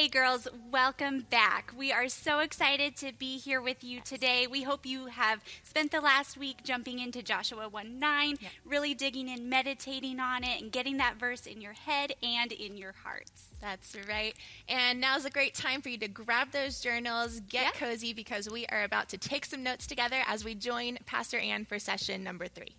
Hey, girls, welcome back. We are so excited to be here with you today. We hope you have spent the last week jumping into Joshua 1 9, yep. really digging in, meditating on it, and getting that verse in your head and in your hearts. That's right. And now's a great time for you to grab those journals, get cozy, because we are about to take some notes together as we join Pastor Ann for session number three.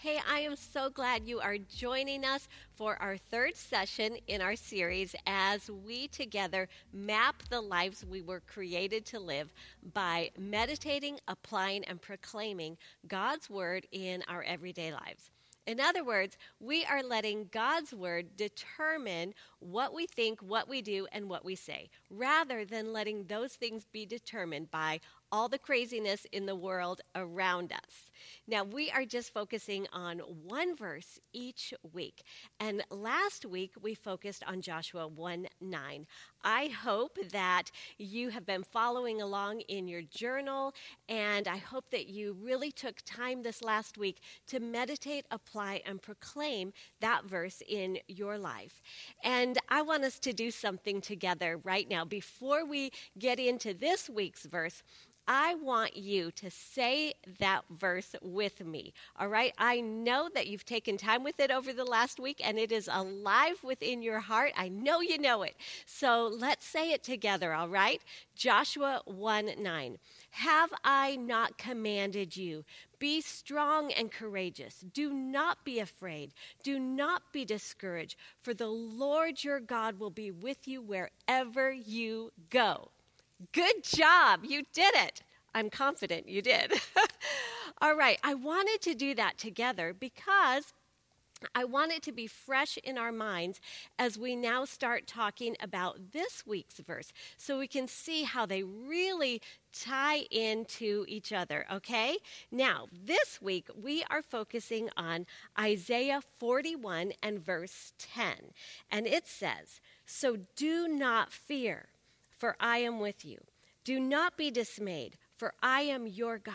Hey, I am so glad you are joining us for our third session in our series as we together map the lives we were created to live by meditating, applying, and proclaiming God's Word in our everyday lives. In other words, we are letting God's word determine what we think, what we do, and what we say, rather than letting those things be determined by all the craziness in the world around us. Now, we are just focusing on one verse each week. And last week, we focused on Joshua 1 9. I hope that you have been following along in your journal, and I hope that you really took time this last week to meditate, apply, and proclaim that verse in your life. And I want us to do something together right now. Before we get into this week's verse, I want you to say that verse with me. All right? I know that you've taken time with it over the last week and it is alive within your heart. I know you know it. So let's say it together, all right? Joshua 1 9. Have I not commanded you? Be strong and courageous. Do not be afraid. Do not be discouraged, for the Lord your God will be with you wherever you go. Good job. You did it. I'm confident you did. All right. I wanted to do that together because I want it to be fresh in our minds as we now start talking about this week's verse so we can see how they really tie into each other, okay? Now, this week we are focusing on Isaiah 41 and verse 10. And it says, So do not fear for I am with you. Do not be dismayed, for I am your God.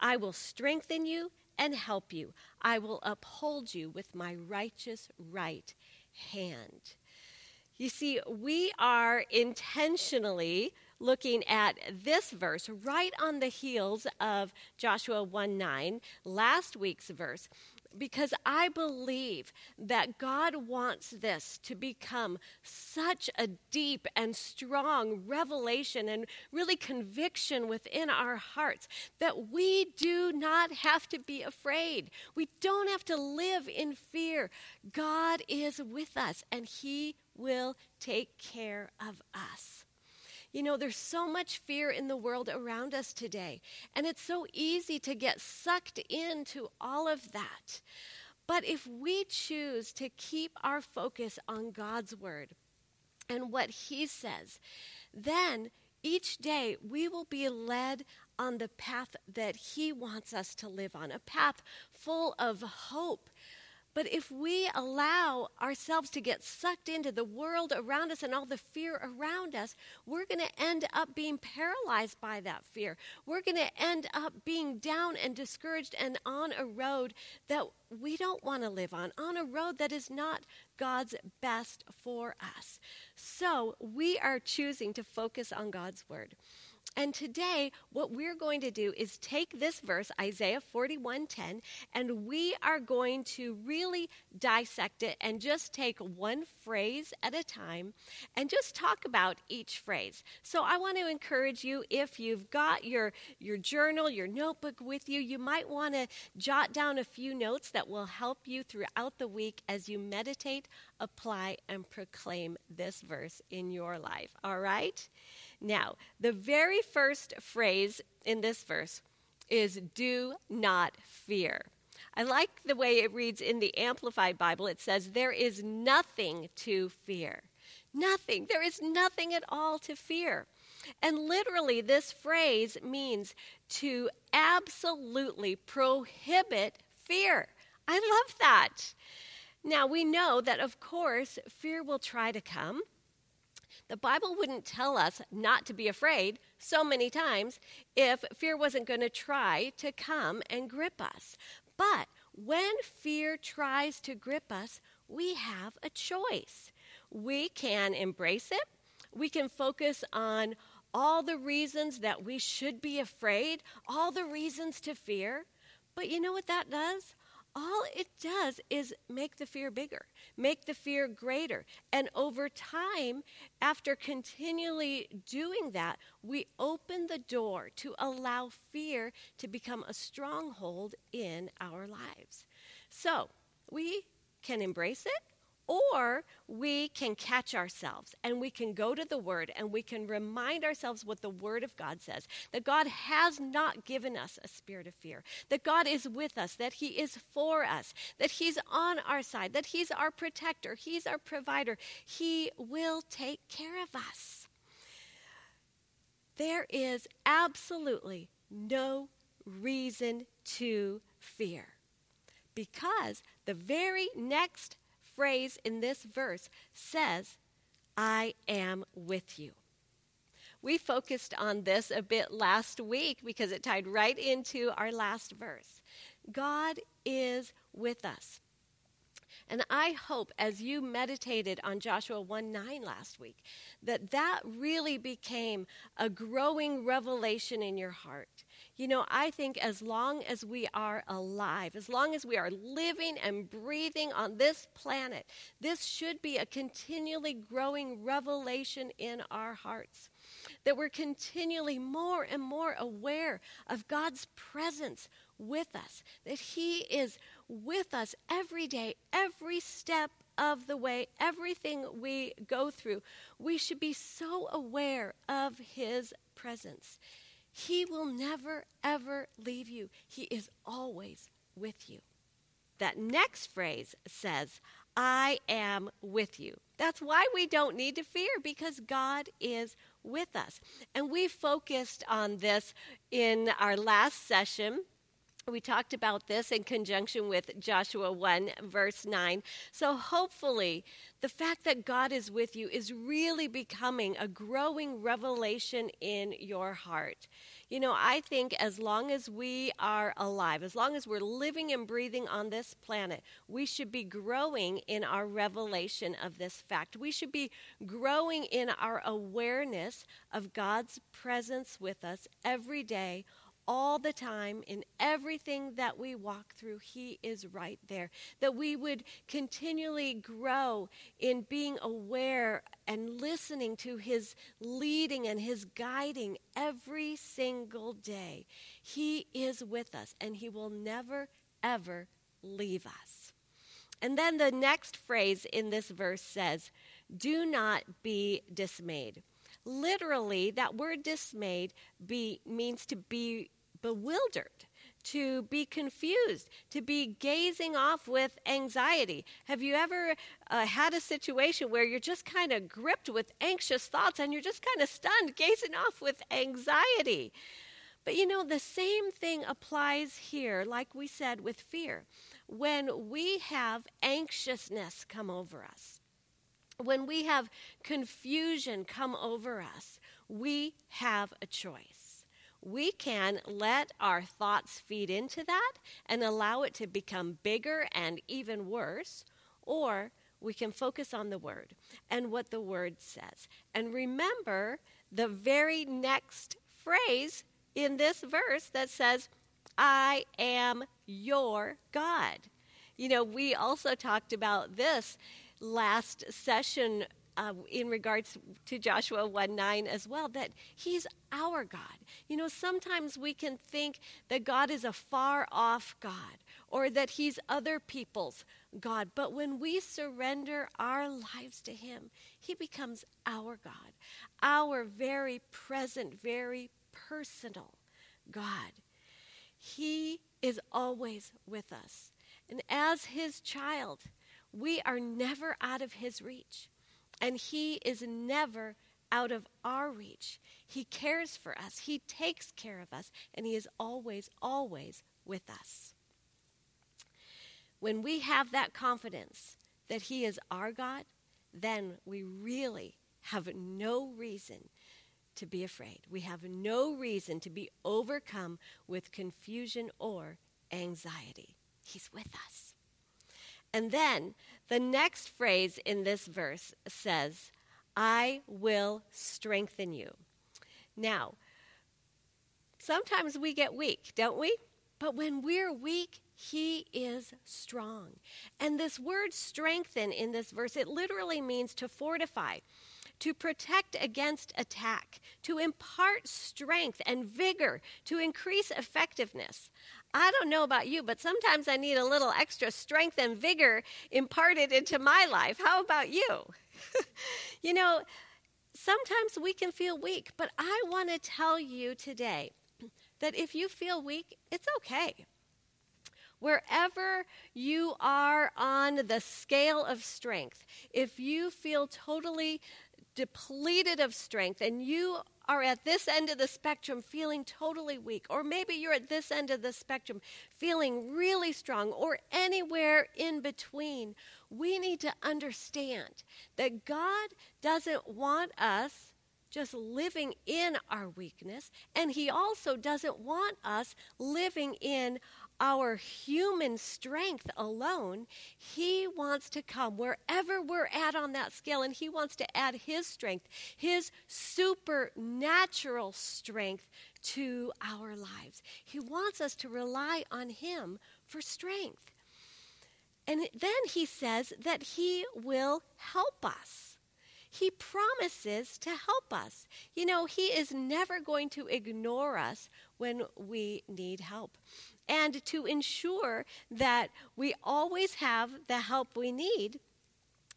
I will strengthen you and help you. I will uphold you with my righteous right hand. You see, we are intentionally looking at this verse right on the heels of Joshua 1 9, last week's verse, because I believe that God wants this to become such a deep and strong revelation and really conviction within our hearts that we do not have to be afraid. We don't have to live in fear. God is with us and He will take care of us. You know, there's so much fear in the world around us today, and it's so easy to get sucked into all of that. But if we choose to keep our focus on God's word and what He says, then each day we will be led on the path that He wants us to live on, a path full of hope but if we allow ourselves to get sucked into the world around us and all the fear around us, we're going to end up being paralyzed by that fear. We're going to end up being down and discouraged and on a road that we don't want to live on, on a road that is not God's best for us. So we are choosing to focus on God's word. And today, what we're going to do is take this verse, Isaiah 41:10, and we are going to really dissect it and just take one phrase at a time and just talk about each phrase. So I want to encourage you if you've got your your journal, your notebook with you, you might want to jot down a few notes that will help you throughout the week as you meditate, apply and proclaim this verse in your life. All right? Now, the very first phrase in this verse is do not fear. I like the way it reads in the Amplified Bible. It says, There is nothing to fear. Nothing. There is nothing at all to fear. And literally, this phrase means to absolutely prohibit fear. I love that. Now, we know that, of course, fear will try to come. The Bible wouldn't tell us not to be afraid so many times if fear wasn't going to try to come and grip us. But when fear tries to grip us, we have a choice. we can embrace it. We can focus on all the reasons that we should be afraid, all the reasons to fear. But you know what that does? All it does is make the fear bigger, make the fear greater. And over time, after continually doing that, we open the door to allow fear to become a stronghold in our lives. So we can embrace it or we can catch ourselves and we can go to the Word and we can remind ourselves what the Word of God says that God has not given us a spirit of fear, that God is with us, that He is for us, that He's on our side, that He's our protector, He's our provider. He will take care of us. There is absolutely no reason to fear because the very next phrase in this verse says, I am with you. We focused on this a bit last week because it tied right into our last verse. God is with us. And I hope as you meditated on Joshua 1 9 last week, that that really became a growing revelation in your heart. You know, I think as long as we are alive, as long as we are living and breathing on this planet, this should be a continually growing revelation in our hearts. That we're continually more and more aware of God's presence with us, that He is with us every day, every step of the way, everything we go through. We should be so aware of His presence. He will never, ever leave you. He is always with you. That next phrase says, I am with you. That's why we don't need to fear because God is with us. And we focused on this in our last session we talked about this in conjunction with Joshua 1, verse 9. So, hopefully, the fact that God is with you is really becoming a growing revelation in your heart. You know, I think as long as we are alive, as long as we're living and breathing on this planet, we should be growing in our revelation of this fact. We should be growing in our awareness of God's presence with us every day all the time in everything that we walk through. He is right there. That we would continually grow in being aware and listening to His leading and His guiding every single day. He is with us and He will never, ever leave us. And then the next phrase in this verse says, Do not be dismayed literally that word dismayed be, means to be bewildered, to be confused, to be gazing off with anxiety. Have you ever uh, had a situation where you're just kind of gripped with anxious thoughts and you're just kind of stunned, gazing off with anxiety? But you know, the same thing applies here, like we said with fear. When we have anxiousness come over us, when we have confusion come over us, we have a choice we can let our thoughts feed into that and allow it to become bigger and even worse, or we can focus on the Word and what the Word says. And remember the very next phrase in this verse that says, I am your God. You know, we also talked about this last session uh, in regards to Joshua 1 9 as well, that He's our God. You know, sometimes we can think that God is a far off God or that He's other people's God. But when we surrender our lives to Him, He becomes our God, our very present, very personal God. He is always with us. And as His child, we are never out of His reach. And He is never out of our reach. He cares for us, He takes care of us, and He is always, always with us. When we have that confidence that He is our God, then we really have no reason to be afraid. We have no reason to be overcome with confusion or anxiety. He's with us. And then The next phrase in this verse says, I will strengthen you. Now, sometimes we get weak, don't we? But when we're weak, he is strong. And this word strengthen in this verse, it literally means to fortify, to protect against attack, to impart strength and vigor, to increase effectiveness. I don't know about you, but sometimes I need a little extra strength and vigor imparted into my life. How about you? you know, sometimes we can feel weak, but I want to tell you today that if you feel weak, it's okay. Wherever you are on the scale of strength, if you feel totally depleted of strength and you are at this end of the spectrum feeling totally weak, or maybe you're at this end of the spectrum feeling really strong, or anywhere in between, we need to understand that God doesn't want us just living in our weakness, and He also doesn't want us living in our human strength alone. He wants to come wherever we're at on that scale, and He wants to add His strength, His supernatural strength to our lives. He wants us to rely on Him for strength. And then He says that He will help us. He promises to help us. You know, He is never going to ignore us when we need help and to ensure that we always have the help we need.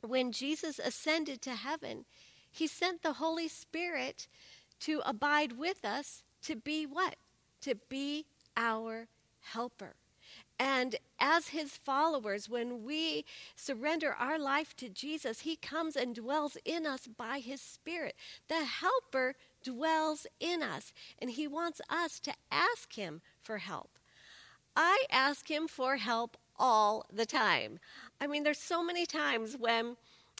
When Jesus ascended to heaven, he sent the Holy Spirit to abide with us to be what? To be our helper. And as his followers, when we surrender our life to Jesus, he comes and dwells in us by his Spirit. The helper dwells in us, and he wants us to ask him for help. I ask him for help all the time. I mean, there's so many times when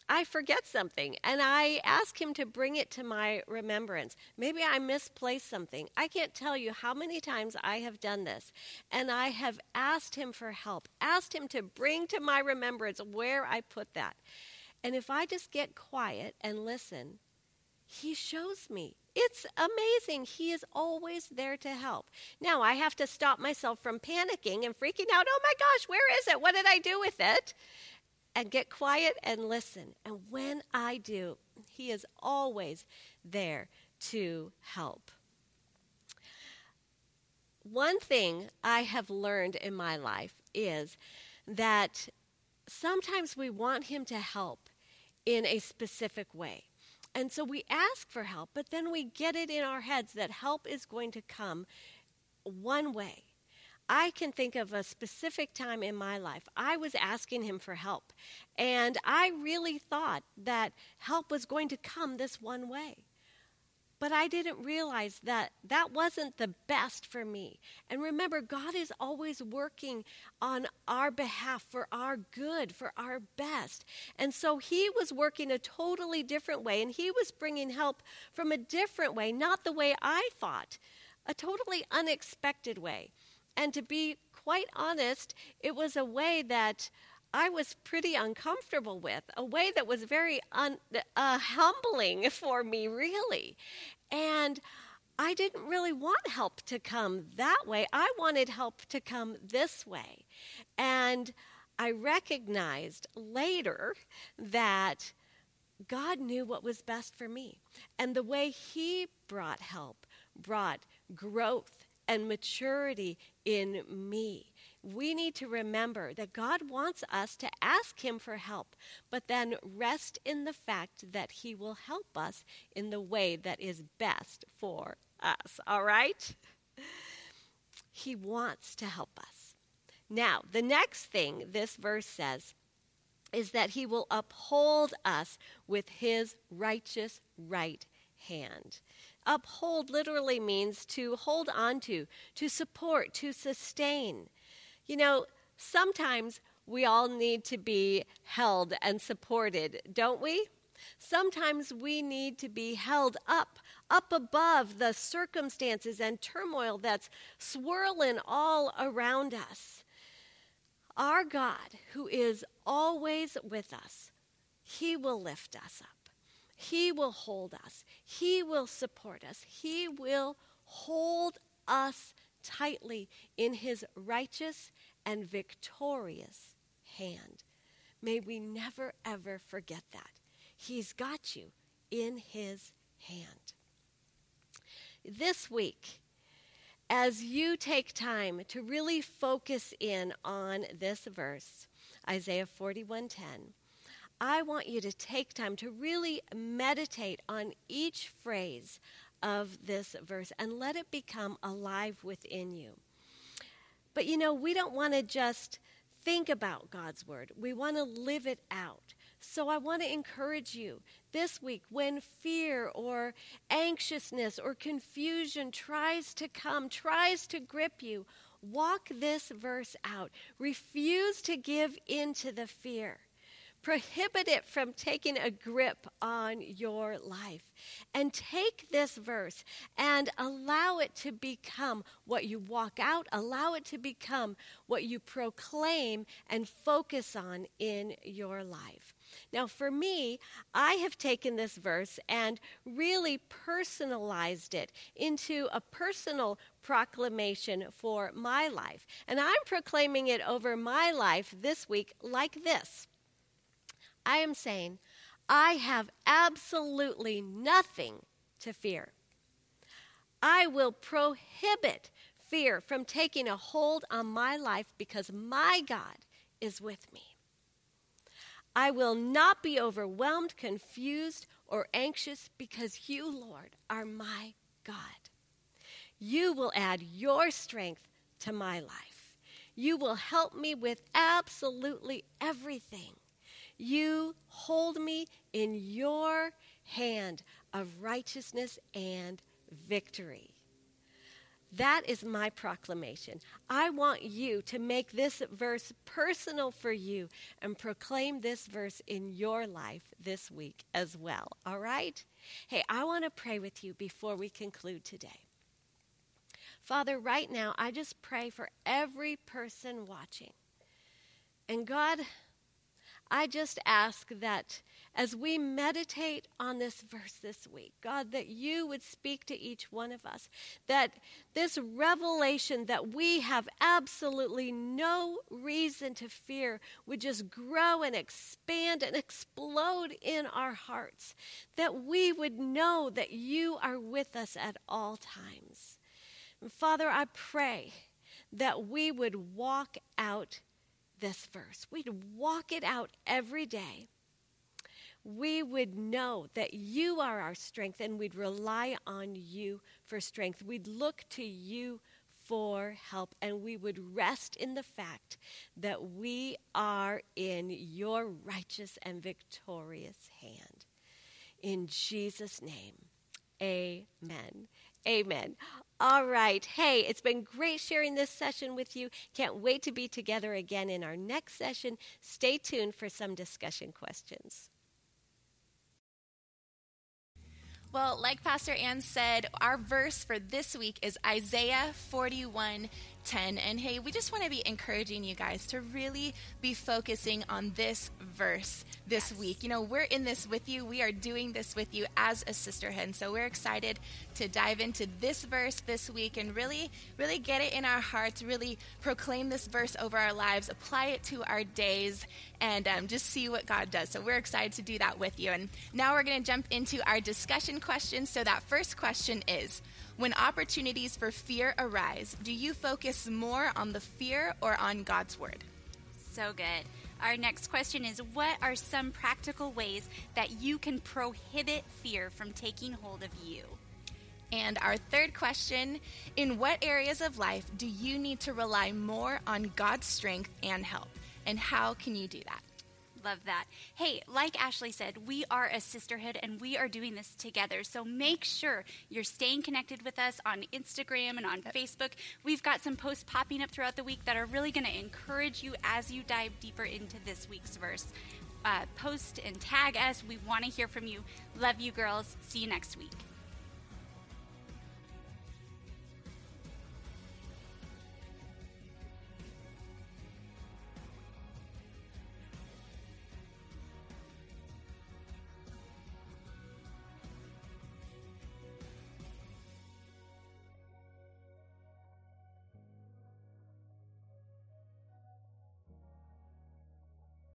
I forget something and I ask him to bring it to my remembrance. Maybe I misplaced something. I can't tell you how many times I have done this. And I have asked him for help, asked him to bring to my remembrance where I put that. And if I just get quiet and listen, he shows me. It's amazing. He is always there to help. Now, I have to stop myself from panicking and freaking out. Oh my gosh, where is it? What did I do with it? And get quiet and listen. And when I do, He is always there to help. One thing I have learned in my life is that sometimes we want Him to help in a specific way. And so we ask for help, but then we get it in our heads that help is going to come one way. I can think of a specific time in my life. I was asking him for help, and I really thought that help was going to come this one way. But I didn't realize that that wasn't the best for me. And remember, God is always working on our behalf for our good, for our best. And so He was working a totally different way, and He was bringing help from a different way, not the way I thought, a totally unexpected way. And to be quite honest, it was a way that I was pretty uncomfortable with, a way that was very un, uh, humbling for me, really. And I didn't really want help to come that way. I wanted help to come this way. And I recognized later that God knew what was best for me. And the way He brought help brought growth and maturity in me we need to remember that God wants us to ask Him for help, but then rest in the fact that He will help us in the way that is best for us. All right? He wants to help us. Now, the next thing this verse says is that He will uphold us with His righteous right hand. Uphold literally means to hold on to, to support, to sustain. You know, sometimes we all need to be held and supported, don't we? Sometimes we need to be held up, up above the circumstances and turmoil that's swirling all around us. Our God, who is always with us, He will lift us up. He will hold us. He will support us. He will hold us tightly in His righteous and victorious hand. May we never, ever forget that. He's got you in His hand. This week, as you take time to really focus in on this verse, Isaiah 41:10, I want you to take time to really meditate on each phrase of this verse and let it become alive within you. But you know, we don't want to just think about God's word. We want to live it out. So I want to encourage you this week when fear or anxiousness or confusion tries to come, tries to grip you, walk this verse out. Refuse to give in to the fear. Prohibit it from taking a grip on your life. And take this verse and allow it to become what you walk out, allow it to become what you proclaim and focus on in your life. Now, for me, I have taken this verse and really personalized it into a personal proclamation for my life. And I'm proclaiming it over my life this week like this I am saying, I have absolutely nothing to fear. I will prohibit fear from taking a hold on my life because my God is with me. I will not be overwhelmed, confused, or anxious because you, Lord, are my God. You will add your strength to my life. You will help me with absolutely everything. You hold me in your hand of righteousness and victory. That is my proclamation. I want you to make this verse personal for you and proclaim this verse in your life this week as well. All right? Hey, I want to pray with you before we conclude today. Father, right now, I just pray for every person watching. And God, I just ask that as we meditate on this verse this week, God, that you would speak to each one of us, that this revelation that we have absolutely no reason to fear would just grow and expand and explode in our hearts, that we would know that you are with us at all times. And Father, I pray that we would walk out this verse. We'd walk it out every day. We would know that you are our strength and we'd rely on you for strength. We'd look to you for help and we would rest in the fact that we are in your righteous and victorious hand. In Jesus' name, amen. Amen. All right. Hey, it's been great sharing this session with you. Can't wait to be together again in our next session. Stay tuned for some discussion questions. Well, like Pastor Ann said, our verse for this week is Isaiah 41 10. And hey, we just want to be encouraging you guys to really be focusing on this verse this yes. week. You know, we're in this with you, we are doing this with you as a sisterhood. And so we're excited to dive into this verse this week and really, really get it in our hearts, really proclaim this verse over our lives, apply it to our days, and um, just see what God does. So we're excited to do that with you. And now we're going to jump into our discussion questions. So that first question is, when opportunities for fear arise, do you focus more on the fear or on God's word? So good. Our next question is What are some practical ways that you can prohibit fear from taking hold of you? And our third question In what areas of life do you need to rely more on God's strength and help? And how can you do that? Love that. Hey, like Ashley said, we are a sisterhood and we are doing this together. So make sure you're staying connected with us on Instagram and on Facebook. We've got some posts popping up throughout the week that are really going to encourage you as you dive deeper into this week's verse. Uh, post and tag us. We want to hear from you. Love you, girls. See you next week.